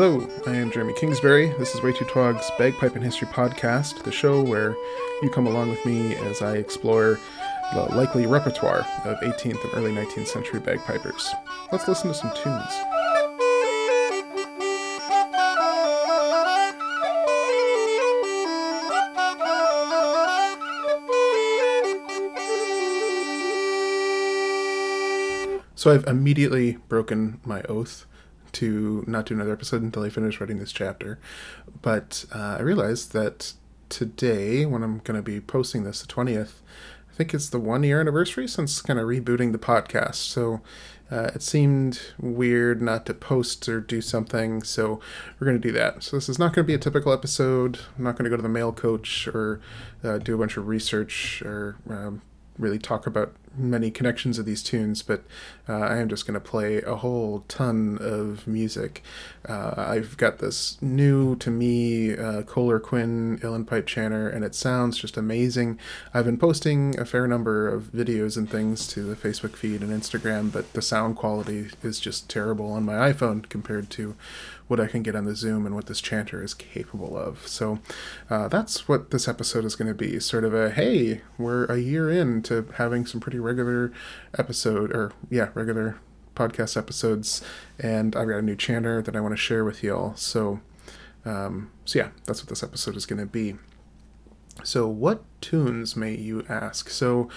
Hello, I am Jeremy Kingsbury. This is Way Too Twog's Bagpipe and History podcast, the show where you come along with me as I explore the likely repertoire of 18th and early 19th century bagpipers. Let's listen to some tunes. So I've immediately broken my oath to not do another episode until I finish writing this chapter. But uh, I realized that today, when I'm going to be posting this, the 20th, I think it's the one year anniversary since kind of rebooting the podcast. So uh, it seemed weird not to post or do something. So we're going to do that. So this is not going to be a typical episode. I'm not going to go to the mail coach or uh, do a bunch of research or um, really talk about many connections of these tunes, but uh, I am just going to play a whole ton of music. Uh, I've got this new to me uh, Koehler Quinn uilleann pipe chanter, and it sounds just amazing. I've been posting a fair number of videos and things to the Facebook feed and Instagram, but the sound quality is just terrible on my iPhone compared to what I can get on the Zoom and what this chanter is capable of. So uh, that's what this episode is going to be sort of a hey, we're a year into having some pretty regular episode, or yeah, regular podcast episodes, and I've got a new chanter that I want to share with y'all. So, um, so yeah, that's what this episode is going to be. So, what tunes may you ask? So,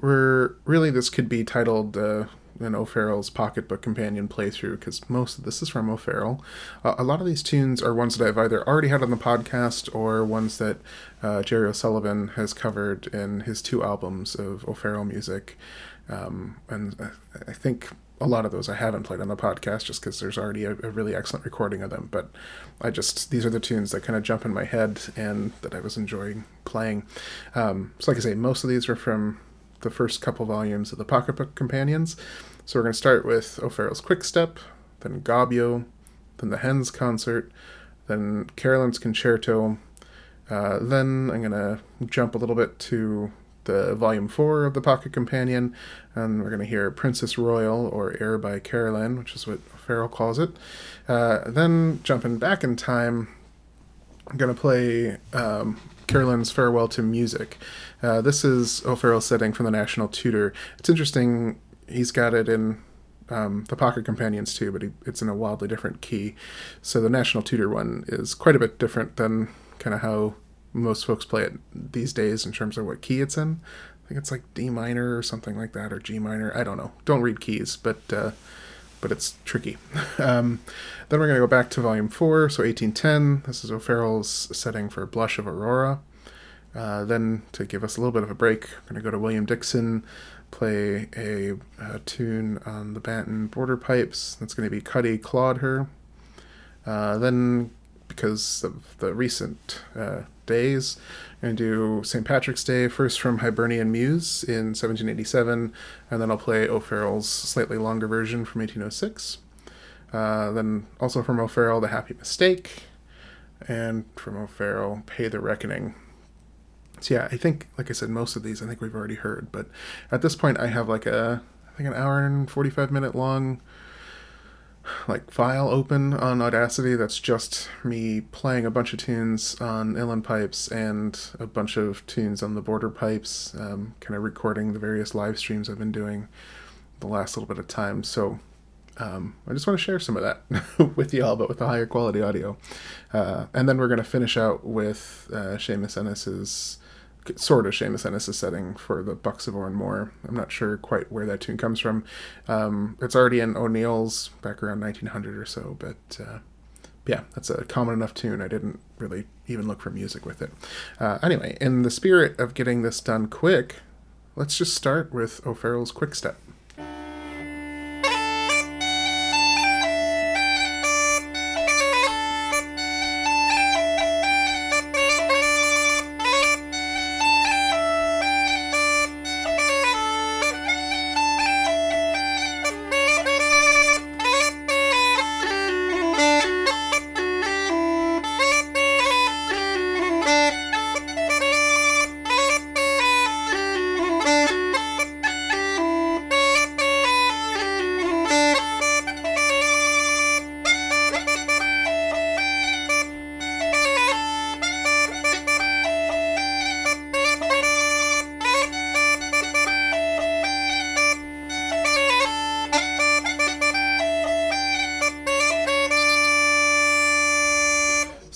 we're really this could be titled uh, an O'Farrell's Pocketbook Companion playthrough because most of this is from O'Farrell. Uh, a lot of these tunes are ones that I've either already had on the podcast or ones that uh, Jerry O'Sullivan has covered in his two albums of O'Farrell music. Um, and I think a lot of those I haven't played on the podcast just because there's already a, a, really excellent recording of them. But I just, these are the tunes that kind of jump in my head and that I was enjoying playing. Um, so, like I say, most of these are from the first couple volumes of the Pocketbook Companions. So we're going to start with O'Farrell's Quick Step, then Gaudio, then the Hens Concert, then Carolan's Concerto. Uh, then I'm going to jump a little bit to the volume four of the Pocket Companion, and we're going to hear Princess Royal or Air by Carolan, which is what Farrell calls it. Uh, then jumping back in time, I'm going to play um, Carolan's Farewell to Music. Uh, this is O'Farrell's setting from the National Tutor. It's interesting he's got it in um, the Pocket Companions too, but he, it's in a wildly different key. So the National Tutor one is quite a bit different than kind of how most folks play it these days in terms of what key it's in. I think it's like D minor or something like that, or G minor. I don't know. Don't read keys, but uh, but it's tricky. um, then we're going to go back to Volume Four, so 1810. This is O'Farrell's setting for Blush of Aurora. Uh, then to give us a little bit of a break, we're going to go to William Dixon, play a, a, tune on the Banton border pipes. That's going to be Cuddy Clawed Her. Uh, then, because of the recent uh, days, I'm going to do St. Patrick's Day first from Hibernian Muse in 1787, and then I'll play O'Farrell's slightly longer version from 1806. Uh, then also from O'Farrell, The Happy Mistake, and from O'Farrell, Pay the Reckoning so yeah, I think, like I said, most of these I think we've already heard, but at this point I have like a, I think an hour and forty five minute long, like file open on Audacity that's just me playing a bunch of tunes on uilleann pipes and a bunch of tunes on the border pipes, um, kind of recording the various live streams I've been doing the last little bit of time. So um, I just want to share some of that with y'all, but with a higher quality audio. Uh, and then we're going to finish out with uh, Seamus Ennis's sort of Seamus Ennis' setting for the Bucks of Oranmore. I'm not sure quite where that tune comes from. Um, it's already in O'Neill's back around 1900 or so, but uh, yeah, that's a common enough tune. I didn't really even look for music with it. Uh, anyway, in the spirit of getting this done quick, let's just start with O'Farrell's Quick Step.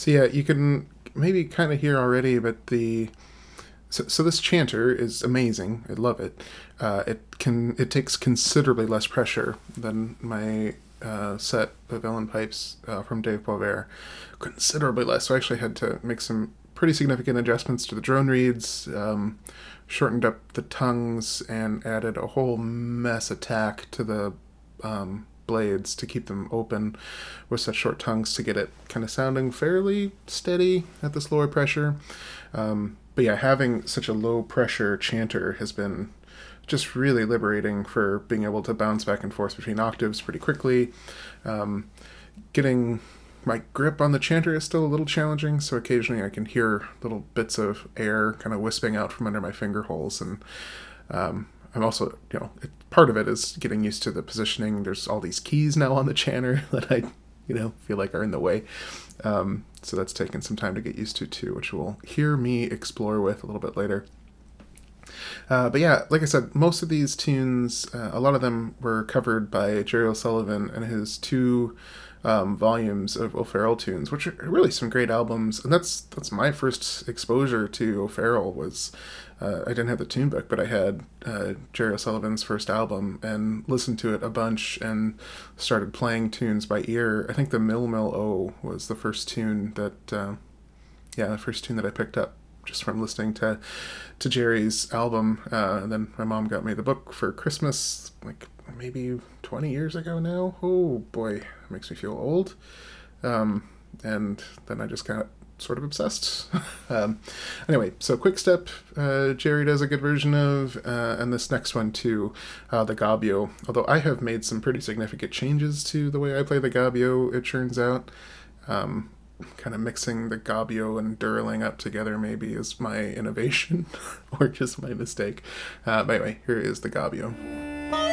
So yeah, you can maybe kind of hear already, but the so, so this chanter is amazing. I love it. Uh, it can it takes considerably less pressure than my uh, set of uilleann pipes uh, from Dave Povair, considerably less. So I actually had to make some pretty significant adjustments to the drone reeds, um, shortened up the tongues, and added a whole mess attack to the um, blades to keep them open with such short tongues to get it kind of sounding fairly steady at this lower pressure. Um, but yeah, having such a low pressure chanter has been just really liberating for being able to bounce back and forth between octaves pretty quickly. Um, getting my grip on the chanter is still a little challenging, so occasionally I can hear little bits of air kind of wisping out from under my finger holes, and um, I'm also, you know, it, part of it is getting used to the positioning. There's all these keys now on the chanter that I, you know, feel like are in the way. Um, so that's taken some time to get used to too, which we'll hear me explore with a little bit later. Uh, but yeah, like I said, most of these tunes, uh, a lot of them were covered by Jerry O'Sullivan and his two um, volumes of O'Farrell tunes, which are really some great albums. And that's that's my first exposure to O'Farrell was uh, I didn't have the tune book, but I had uh, Jerry O'Sullivan's first album and listened to it a bunch and started playing tunes by ear. I think the Mill Mill O was the first tune that, uh, yeah, the first tune that I picked up just from listening to to Jerry's album. Uh, and then my mom got me the book for Christmas, like maybe 20 years ago now. Oh boy, makes me feel old. Um, and then I just got sort of obsessed. um, anyway, so Quick Step, uh, Jerry does a good version of, uh, and this next one too, uh, the Gabbio. Although I have made some pretty significant changes to the way I play the Gabbio, it turns out. Um, kind of mixing the Gabbio and Durling up together maybe is my innovation or just my mistake. Uh, but anyway, here is the Gabbio.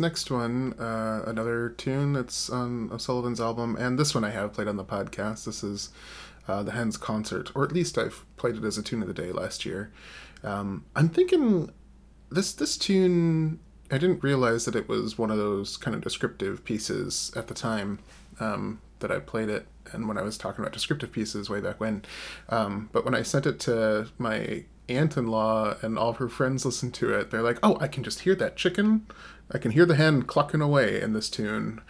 Next one, uh, another tune that's on O'Sullivan's album, and this one I have played on the podcast. This is uh, the Hens Concert, or at least I've played it as a tune of the day last year. Um, I'm thinking this this tune. I didn't realize that it was one of those kind of descriptive pieces at the time um, that I played it, and when I was talking about descriptive pieces way back when. Um, but when I sent it to my aunt-in-law and all of her friends listen to it, they're like, "Oh, I can just hear that chicken I can hear the hen clucking away in this tune,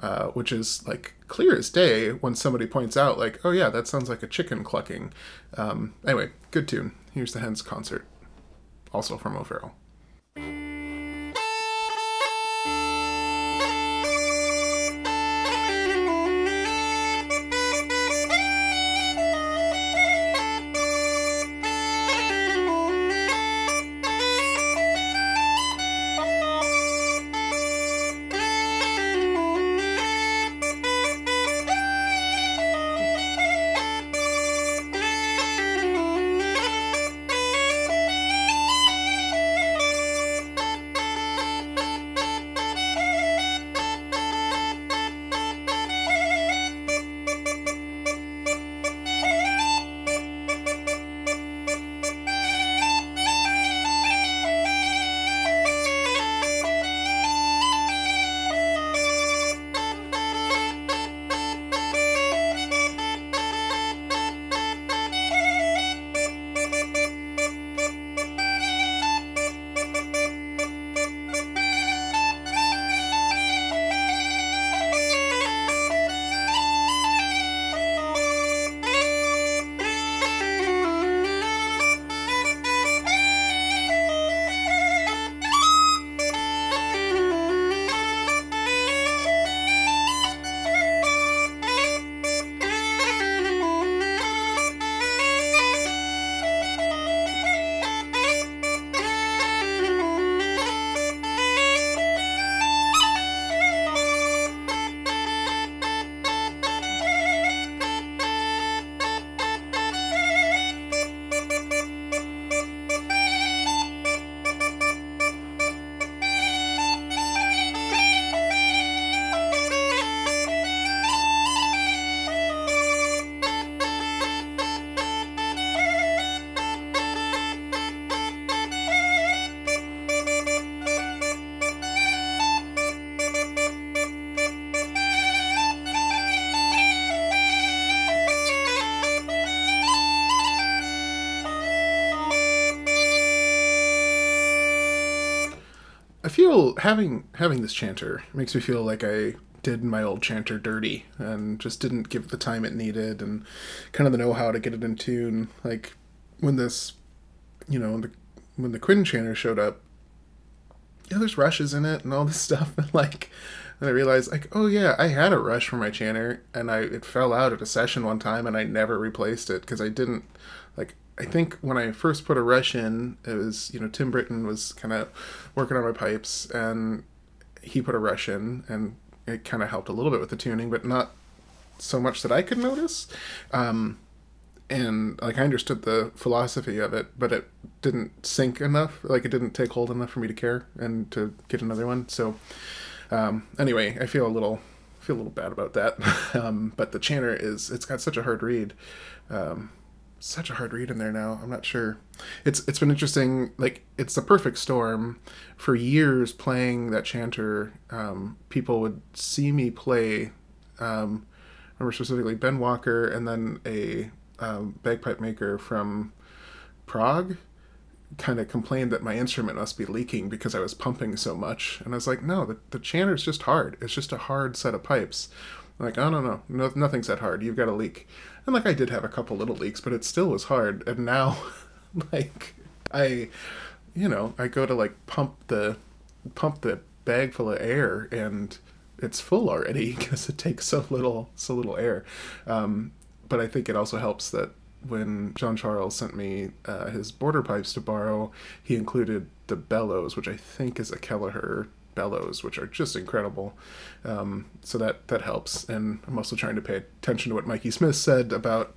uh, which is like clear as day when somebody points out, like, oh yeah, that sounds like a chicken clucking. Um, anyway, good tune. Here's the Hens concert, also from O'Farrell. Feel having having this chanter makes me feel like I did my old chanter dirty and just didn't give it the time it needed and kind of the know how to get it in tune. Like when this, you know, when the when the Quinn chanter showed up, yeah, there's rushes in it and all this stuff, and like. And I realized, like, oh yeah, I had a rush for my chanter, and I it fell out at a session one time, and I never replaced it because I didn't, like, I think when I first put a rush in, it was you know Tim Britton was kind of working on my pipes, and he put a rush in, and it kind of helped a little bit with the tuning, but not so much that I could notice. Um, and like I understood the philosophy of it, but it didn't sink enough. Like it didn't take hold enough for me to care and to get another one. So um, anyway, I feel a little feel a little bad about that. um, but the chanter is it's got such a hard reed. Um, such a hard reed in there now. I'm not sure. It's it's been interesting. Like it's the perfect storm. For years playing that chanter, um, people would see me play. Um, I remember specifically Ben Walker and then a um, bagpipe maker from Prague kind of complained that my instrument must be leaking because I was pumping so much. And I was like, no, the, the chanter's just hard. It's just a hard set of pipes. I'm like, oh, no, no, no, nothing's that hard. You've got a leak. And like, I did have a couple little leaks, but it still was hard. And now, like, I, you know, I go to like pump the, pump the bag full of air and it's full already because it takes so little, so little air. Um, but I think it also helps that when John Charles sent me uh, his border pipes to borrow, he included the bellows, which I think is a Kelleher bellows, which are just incredible. Um, so that that helps. And I'm also trying to pay attention to what Mikey Smith said about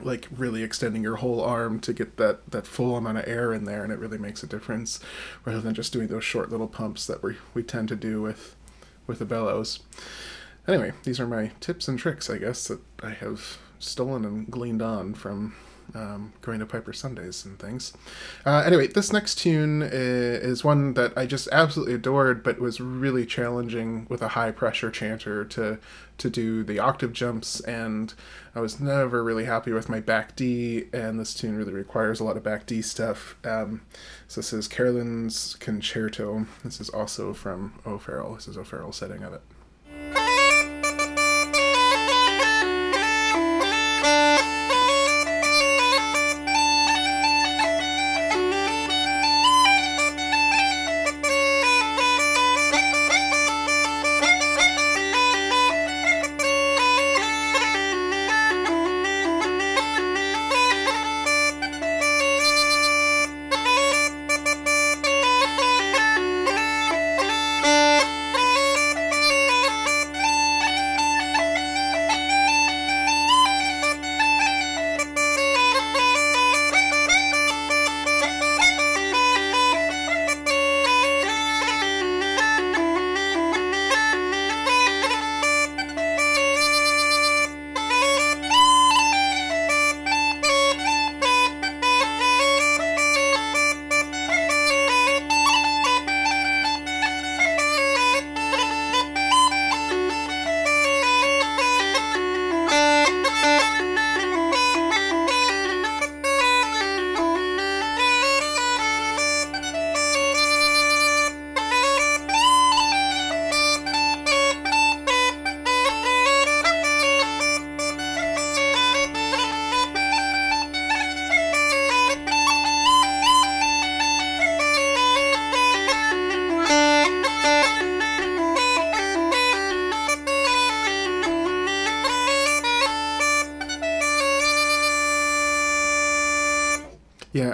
like really extending your whole arm to get that that full amount of air in there, and it really makes a difference, rather than just doing those short little pumps that we we tend to do with with the bellows. Anyway, these are my tips and tricks, I guess, that I have stolen and gleaned on from um, going to Piper Sundays and things. Uh, anyway, this next tune is, one that I just absolutely adored, but was really challenging with a high pressure chanter to to do the octave jumps, and I was never really happy with my back D, and this tune really requires a lot of back D stuff. Um, so this is Carolan's Concerto. This is also from O'Farrell. This is O'Farrell's setting of it.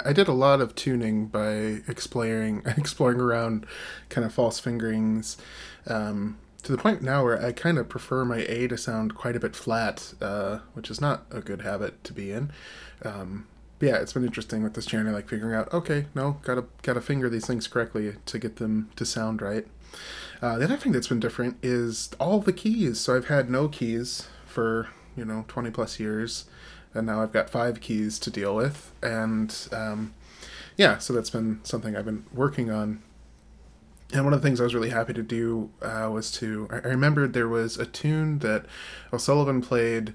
I did a lot of tuning by exploring exploring around kind of false fingerings um, to the point now where I kind of prefer my A to sound quite a bit flat, uh, which is not a good habit to be in. Um, but yeah, it's been interesting with this channel, like figuring out, okay, no, gotta gotta finger these things correctly to get them to sound right. Uh, the other thing that's been different is all the keys. So I've had no keys for you know 20 plus years and now I've got five keys to deal with. And um, yeah, so that's been something I've been working on. And one of the things I was really happy to do uh, was to. I remembered there was a tune that O'Sullivan played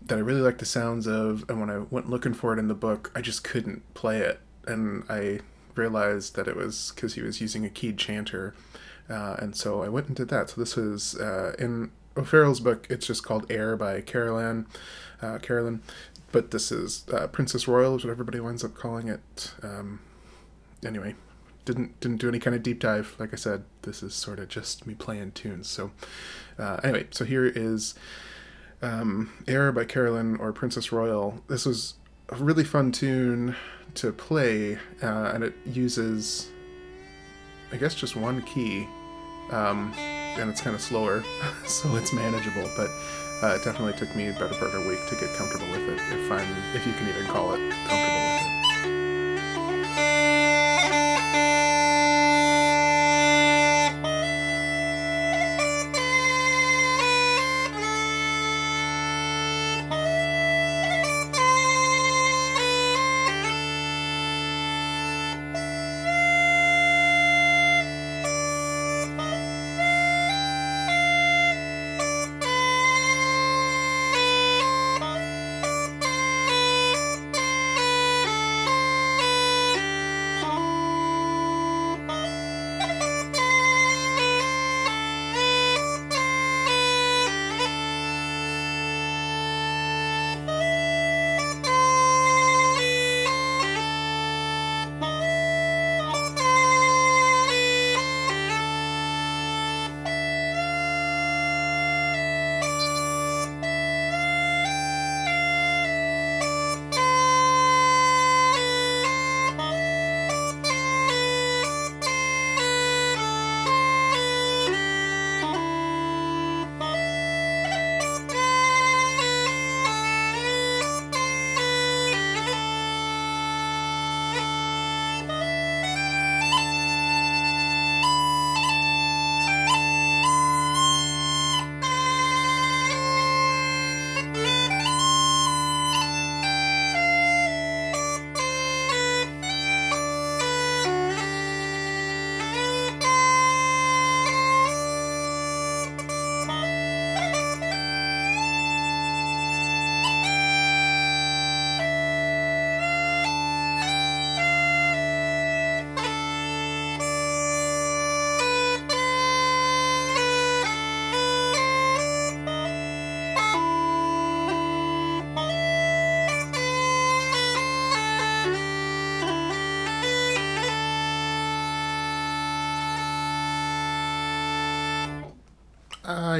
that I really liked the sounds of, and when I went looking for it in the book, I just couldn't play it. And I realized that it was because he was using a keyed chanter, uh, and so I went and did that. So this was uh, in O'Farrell's book. It's just called Air by Carolan, uh, Carolan, but this is uh, Princess Royal, is what everybody winds up calling it. Um, anyway, didn't didn't do any kind of deep dive. Like I said, this is sort of just me playing tunes. So uh, anyway, so here is um, Air by Carolan or Princess Royal. This was a really fun tune to play, uh, and it uses, I guess, just one key, um, and it's kind of slower, so it's manageable. But uh, it definitely took me a better part of a week to get comfortable with it, if I'm, if you can even call it comfortable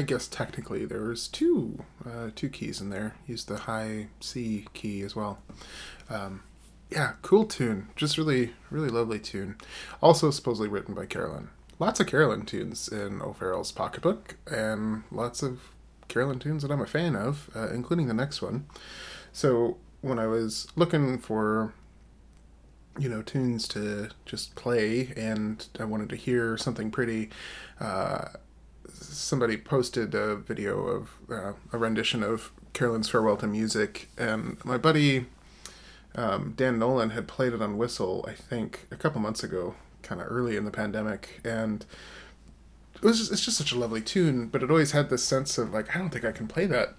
guess technically there was two uh, two keys in there. Use the high C key as well. Um, yeah, cool tune. Just really, really lovely tune. Also supposedly written by Carolan. Lots of Carolan tunes in O'Farrell's pocketbook, and lots of Carolan tunes that I'm a fan of, uh, including the next one. So when I was looking for you know tunes to just play and i wanted to hear something pretty uh, somebody posted a video of uh, a rendition of Carolan's Farewell to Music, and my buddy um, Dan Nolan had played it on Whistle, I think, a couple months ago, kind of early in the pandemic, and it was just, it's just such a lovely tune, but it always had this sense of like I don't think I can play that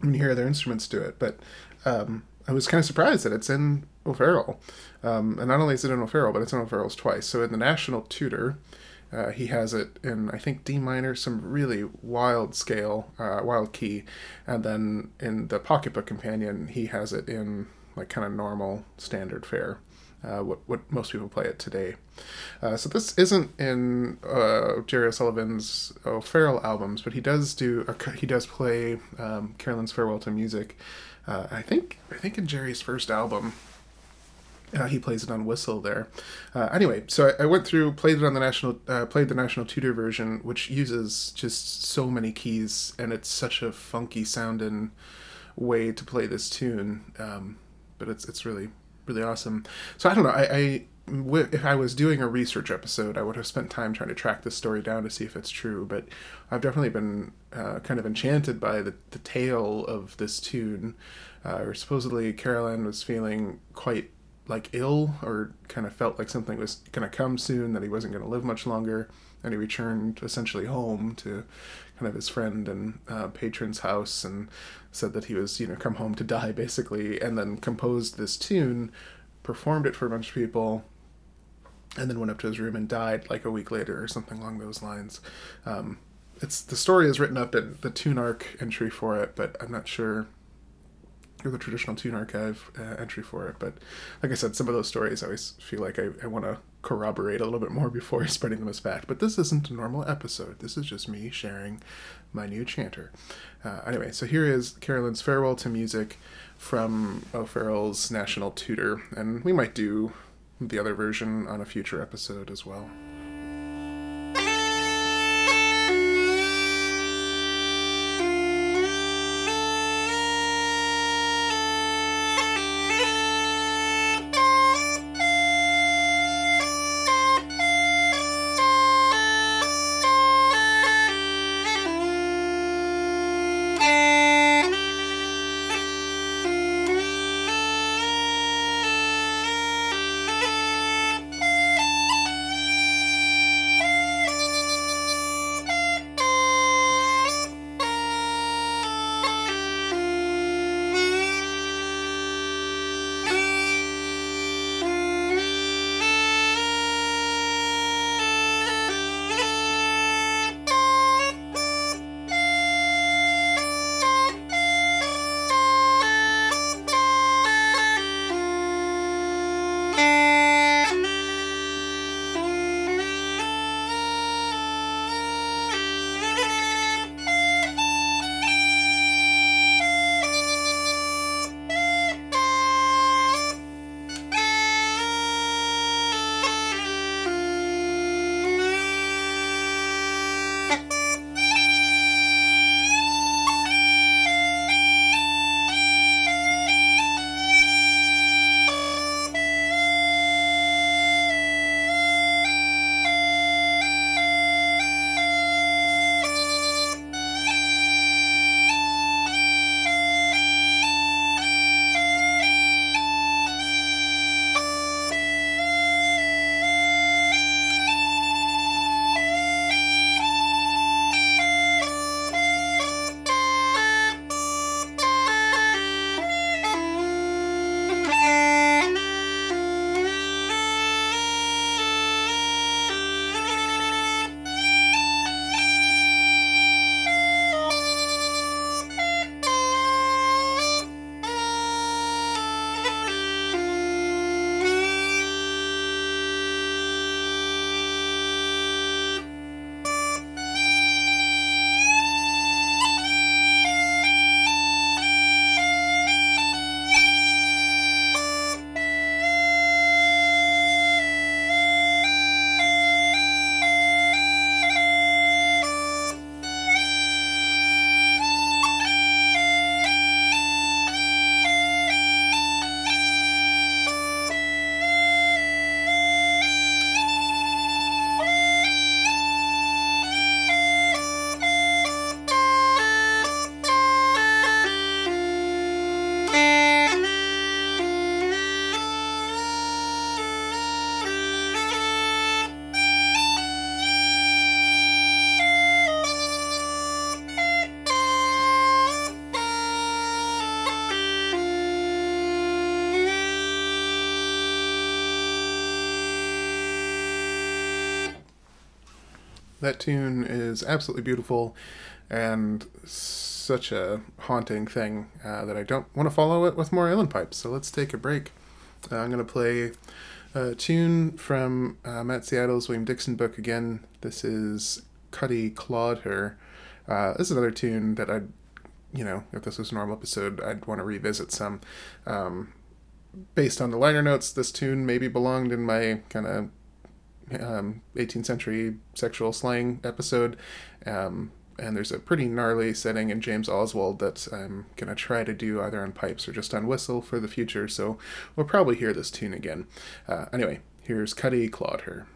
when you hear other instruments do it, but um, I was kind of surprised that it's in O'Farrell, um, and not only is it in O'Farrell, but it's in O'Farrell's twice. So in the National Tutor, uh, he has it in I think D minor, some really wild scale, uh, wild key, and then in the Pocketbook Companion, he has it in like kind of normal standard fare. Uh, what what most people play it today. Uh, so this isn't in uh, Jerry O'Sullivan's O'Farrell albums, but he does do a, he does play um, Carolan's Farewell to Music. Uh, I think I think in Jerry's first album, uh, he plays it on whistle there. Uh, anyway, so I, I, went through, played it on the national, uh, played the national tutor version, which uses just so many keys, and it's such a funky sounding way to play this tune. Um, but it's it's really really awesome. So I don't know. I, I if I was doing a research episode, I would have spent time trying to track this story down to see if it's true. But I've definitely been uh, kind of enchanted by the, the tale of this tune. Uh, supposedly, Carolan was feeling quite like ill or kind of felt like something was going to come soon, that he wasn't going to live much longer. And he returned essentially home to kind of his friend and uh, patron's house and said that he was, you know, come home to die basically, and then composed this tune performed it for a bunch of people, and then went up to his room and died like a week later or something along those lines. Um, it's the story is written up in the Tune Arc entry for it, but I'm not sure or the traditional Tune Archive uh, entry for it. But like I said, some of those stories I always feel like I, I want to corroborate a little bit more before spreading them as fact. But this isn't a normal episode. This is just me sharing my new chanter. Uh, anyway, so here is Carolan's Farewell to Music from O'Farrell's National Tutor, and we might do the other version on a future episode as well. That tune is absolutely beautiful and such a haunting thing uh, that I don't want to follow it with more uilleann pipes. So let's take a break. Uh, I'm going to play a tune from uh, Matt Seattle's William Dixon book again. This is Cuddy Clawed Her. Uh, this is another tune that I'd, you know, if this was a normal episode, I'd want to revisit some. Um, based on the liner notes, this tune maybe belonged in my kind of um, 18th century sexual slang episode. Um, and there's a pretty gnarly setting in James Oswald that I'm going to try to do either on pipes or just on whistle for the future, so we'll probably hear this tune again. Uh, anyway, here's Cuddy Clawed Her.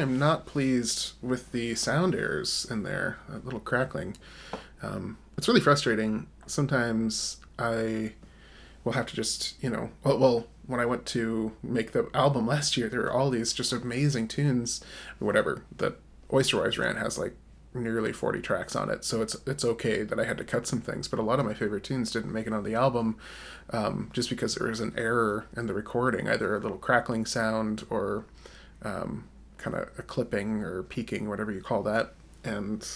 I am not pleased with the sound errors in there, a little crackling. Um, it's really frustrating. Sometimes I will have to just, you know, well, well, when I went to make the album last year, there were all these just amazing tunes, whatever, that Oysterwise ran has like nearly 40 tracks on it so it's it's okay that i had to cut some things but a lot of my favorite tunes didn't make it on the album um, just because there was an error in the recording either a little crackling sound or um, kind of a clipping or peaking whatever you call that. And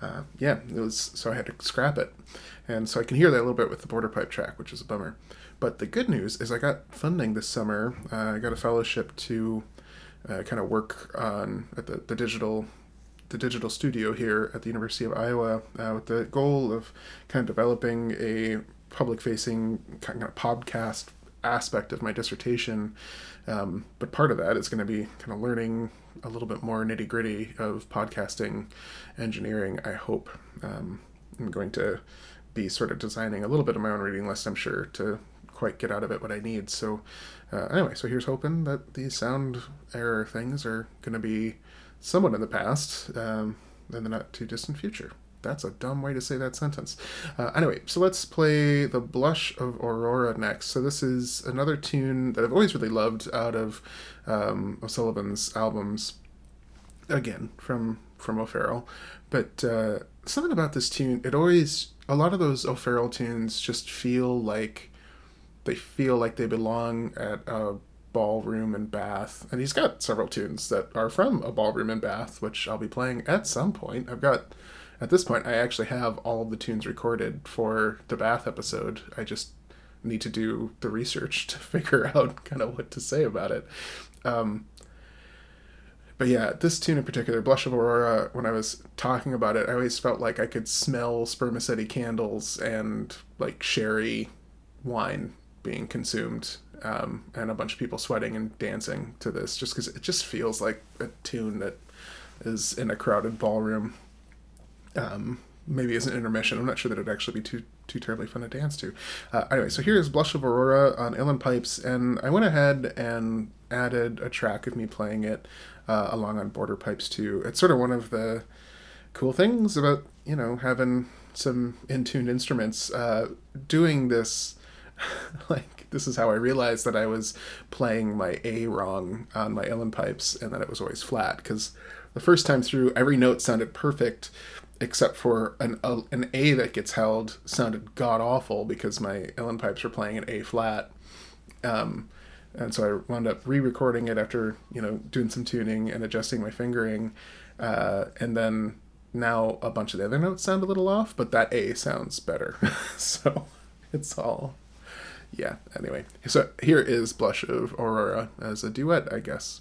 uh, yeah it was so i had to scrap it. And so i can hear that a little bit with the border pipe track which is a bummer. But the good news is i got funding this summer. Uh, i got a fellowship to uh, kind of work on at the, the digital the digital studio here at the University of Iowa uh, with the goal of kind of developing a public facing kind of podcast aspect of my dissertation. Um, but part of that is going to be kind of learning a little bit more nitty gritty of podcasting engineering, I hope. Um, I'm going to be sort of designing a little bit of my own reading list, I'm sure, to quite get out of it what I need. So, uh, anyway, so here's hoping that these sound error things are going to be somewhat in the past, um, in the not too distant future. That's a dumb way to say that sentence. Uh, anyway, so let's play The Blush of Aurora next. So, this is another tune that I've always really loved out of um, O'Sullivan's albums. Again, from from O'Farrell. But uh, something about this tune, it always, a lot of those O'Farrell tunes just feel like they feel like they belong at a ballroom and bath and he's got several tunes that are from a ballroom and bath which i'll be playing at some point i've got at this point i actually have all of the tunes recorded for the bath episode. I just need to do the research to figure out kind of what to say about it. Um, but yeah this tune in particular blush of aurora when i was talking about it i always felt like i could smell spermaceti candles and like sherry wine being consumed um, and a bunch of people sweating and dancing to this just because it just feels like a tune that is in a crowded ballroom um, maybe as an intermission. I'm not sure that it'd actually be too too terribly fun to dance to. Uh, anyway so here's blush of aurora on uilleann pipes and i went ahead and added a track of me playing it uh, along on border pipes too. It's sort of one of the cool things about you know having some in-tuned instruments. Uh, doing this like this is how I realized that I was playing my A wrong on my uilleann pipes and that it was always flat because the first time through every note sounded perfect except for an a, an A that gets held sounded god awful because my uilleann pipes were playing an A flat. Um, and so I wound up re-recording it after you know doing some tuning and adjusting my fingering, uh, and then now a bunch of the other notes sound a little off, but that A sounds better. so it's all yeah, anyway. So here is Blush of Aurora as a duet, I guess.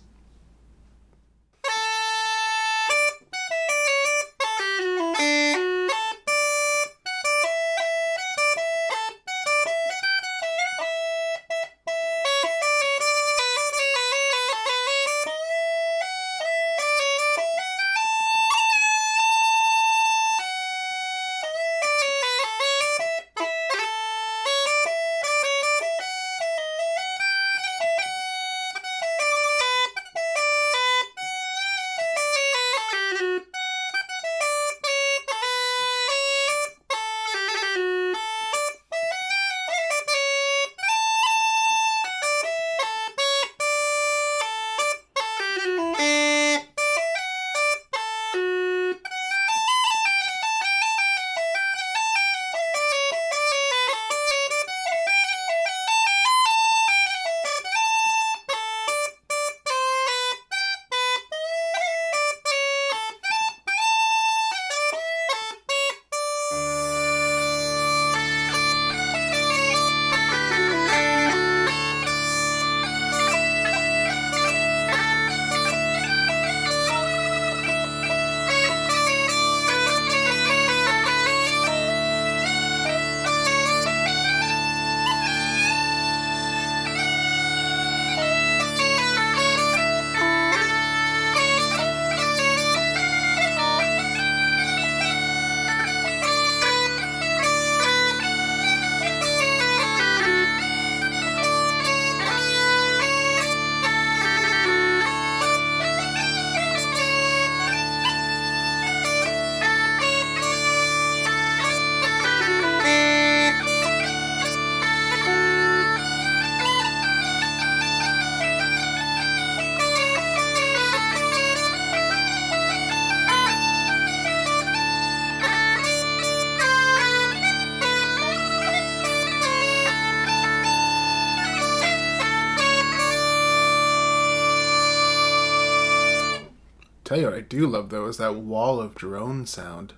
Do love though is that wall of drone sound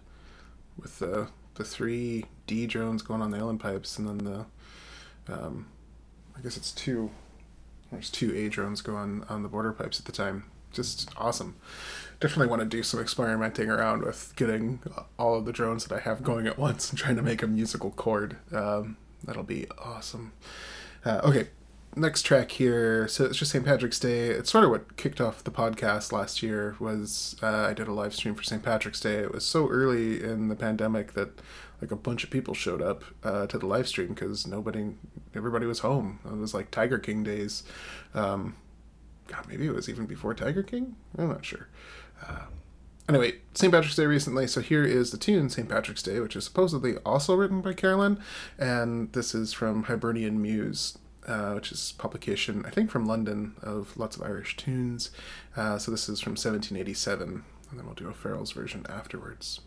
with the the three D drones going on the uilleann pipes and then the um, I guess it's two there's two A drones going on the border pipes at the time. Just awesome. Definitely want to do some experimenting around with getting all of the drones that I have going at once and trying to make a musical chord. Um, that'll be awesome. Uh, okay, next track here. So it's just St. Patrick's Day. It's sort of what kicked off the podcast last year. Was uh, I did a live stream for St. Patrick's Day. It was so early in the pandemic that like a bunch of people showed up uh, to the live stream because nobody, everybody was home. It was like Tiger King days. Um, God, maybe it was even before Tiger King. I'm not sure. Uh, anyway, St. Patrick's Day recently. So here is the tune St. Patrick's Day, which is supposedly also written by Carolan, and this is from Hibernian Muse uh, which is publication, I think, from London of lots of Irish tunes. Uh, so this is from 1787, and then we'll do O'Farrell's version afterwards.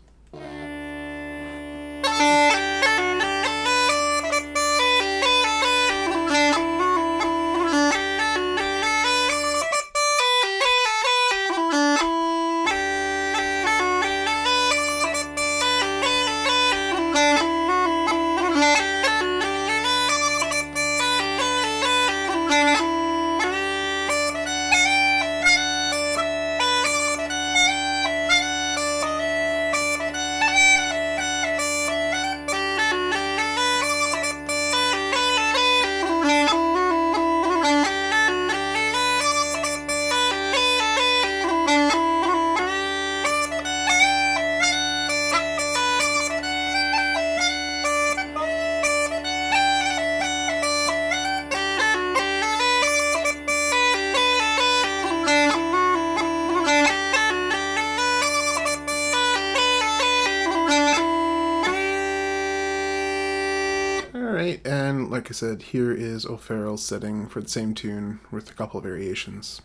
Said, here is O'Farrell's setting for the same tune with a couple of variations.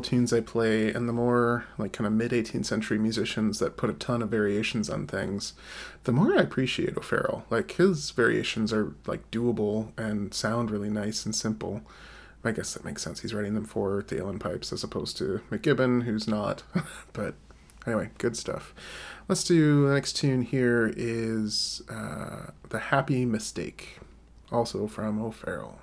Tunes I play and the more like kind of mid 18th century musicians that put a ton of variations on things, the more I appreciate O'Farrell. Like his variations are like doable and sound really nice and simple. I guess that makes sense. He's writing them for the uilleann Pipes as opposed to McGibbon, who's not. but anyway, good stuff. Let's do the next tune here is uh, The Happy Mistake, also from O'Farrell.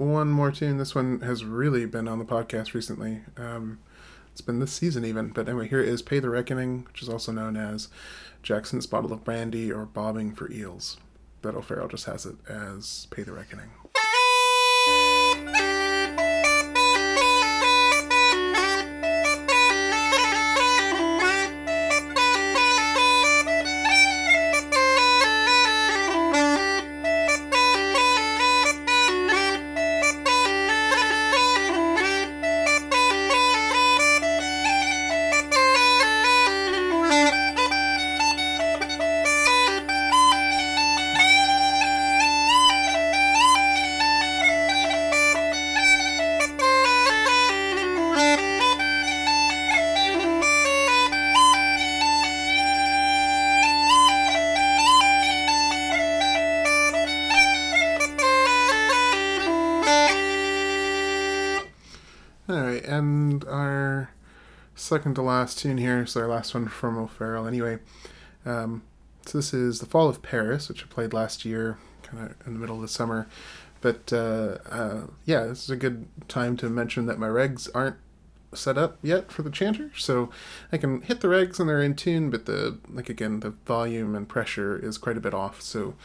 One more tune. This one has really been on the podcast recently. Um, it's been this season even. But anyway, here is Pay the Reckoning, which is also known as Jackson's Bottle of Brandy or Bobbing for Eels. But O'Farrell just has it as Pay the Reckoning. Second to last tune here, so our last one from O'Farrell anyway. Um, so this is The Fall of Paris, which I played last year, kind of in the middle of the summer. But uh, uh, yeah, this is a good time to mention that my regs aren't set up yet for the chanter, so I can hit the regs and they're in tune, but the like again the volume and pressure is quite a bit off, so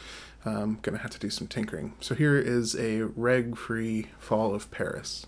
I'm gonna have to do some tinkering. So here is a reg-free Fall of Paris.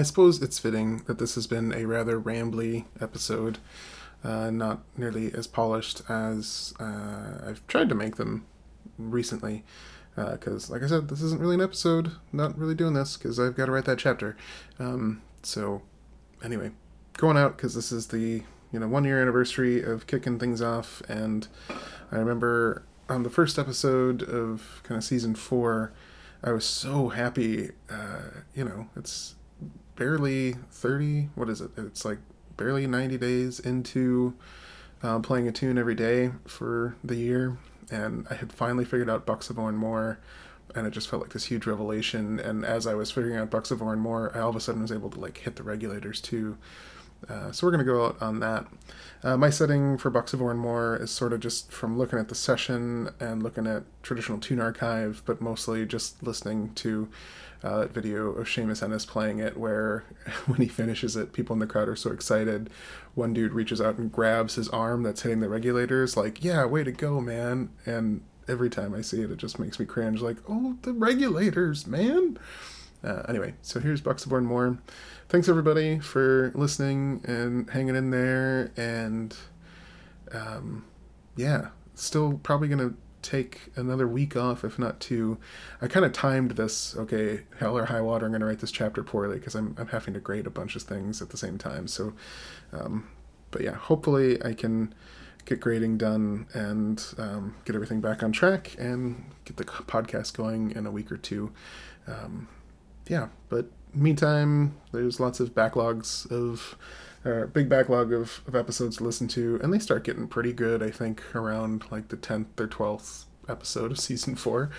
I suppose it's fitting that this has been a rather rambly episode, uh, not nearly as polished as uh, I've tried to make them recently. Because, uh, like I said, this isn't really an episode. Not really doing this because I've got to write that chapter. Um, so, anyway, going out because this is the you know one year anniversary of kicking things off, and I remember on the first episode of kind of season four, I was so happy. Uh, you know, it's barely 30 what is it? It's like barely 90 days into uh, playing a tune every day for the year and i had finally figured out bucks of Oranmore and it just felt like this huge revelation and as i was figuring out bucks of Oranmore i all of a sudden was able to like hit the regulators too Uh, so we're going to go out on that. Uh, my setting for Bucks of More is sort of just from looking at the session and looking at traditional Tune Archive, but mostly just listening to uh, that video of Seamus Ennis playing it, where when he finishes it, people in the crowd are so excited. One dude reaches out and grabs his arm that's hitting the regulators, like, yeah, way to go, man. And every time I see it, it just makes me cringe, like, oh, the regulators, man. Uh, anyway, so here's of More thanks everybody for listening and hanging in there. And um, yeah, still probably gonna take another week off, if not two. I kind of timed this. Okay, hell or high water, I'm gonna write this chapter poorly because I'm I'm having to grade a bunch of things at the same time. So, um, but yeah, hopefully I can get grading done and um, get everything back on track and get the podcast going in a week or two. Um, yeah, but meantime, there's lots of backlogs of uh, big backlog of, of episodes to listen to, and they start getting pretty good. I think around like the tenth or twelfth episode of season four.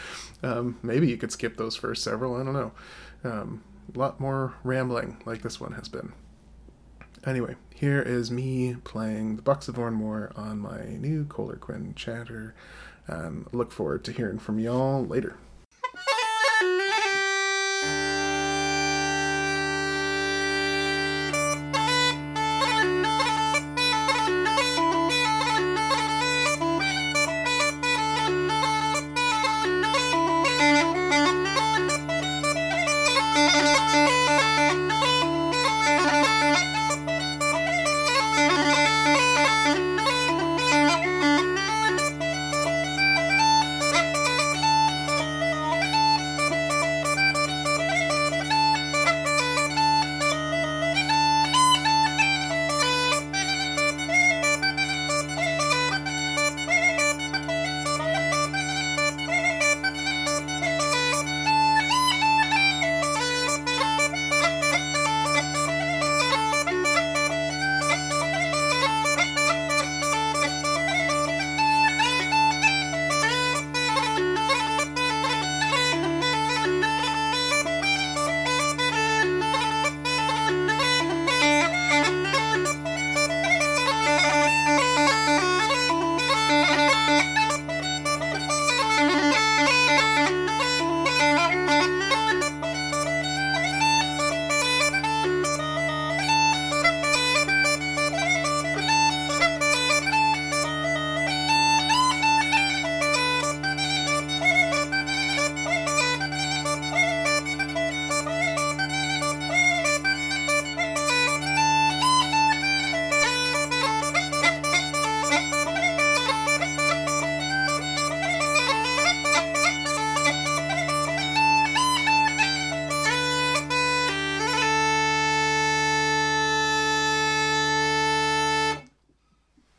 Um, maybe you could skip those first several. I don't know. Um, a lot more rambling, like this one has been. Anyway, here is me playing the Bucks of Oranmore on my new Koehler Quinn chanter, and look forward to hearing from y'all later.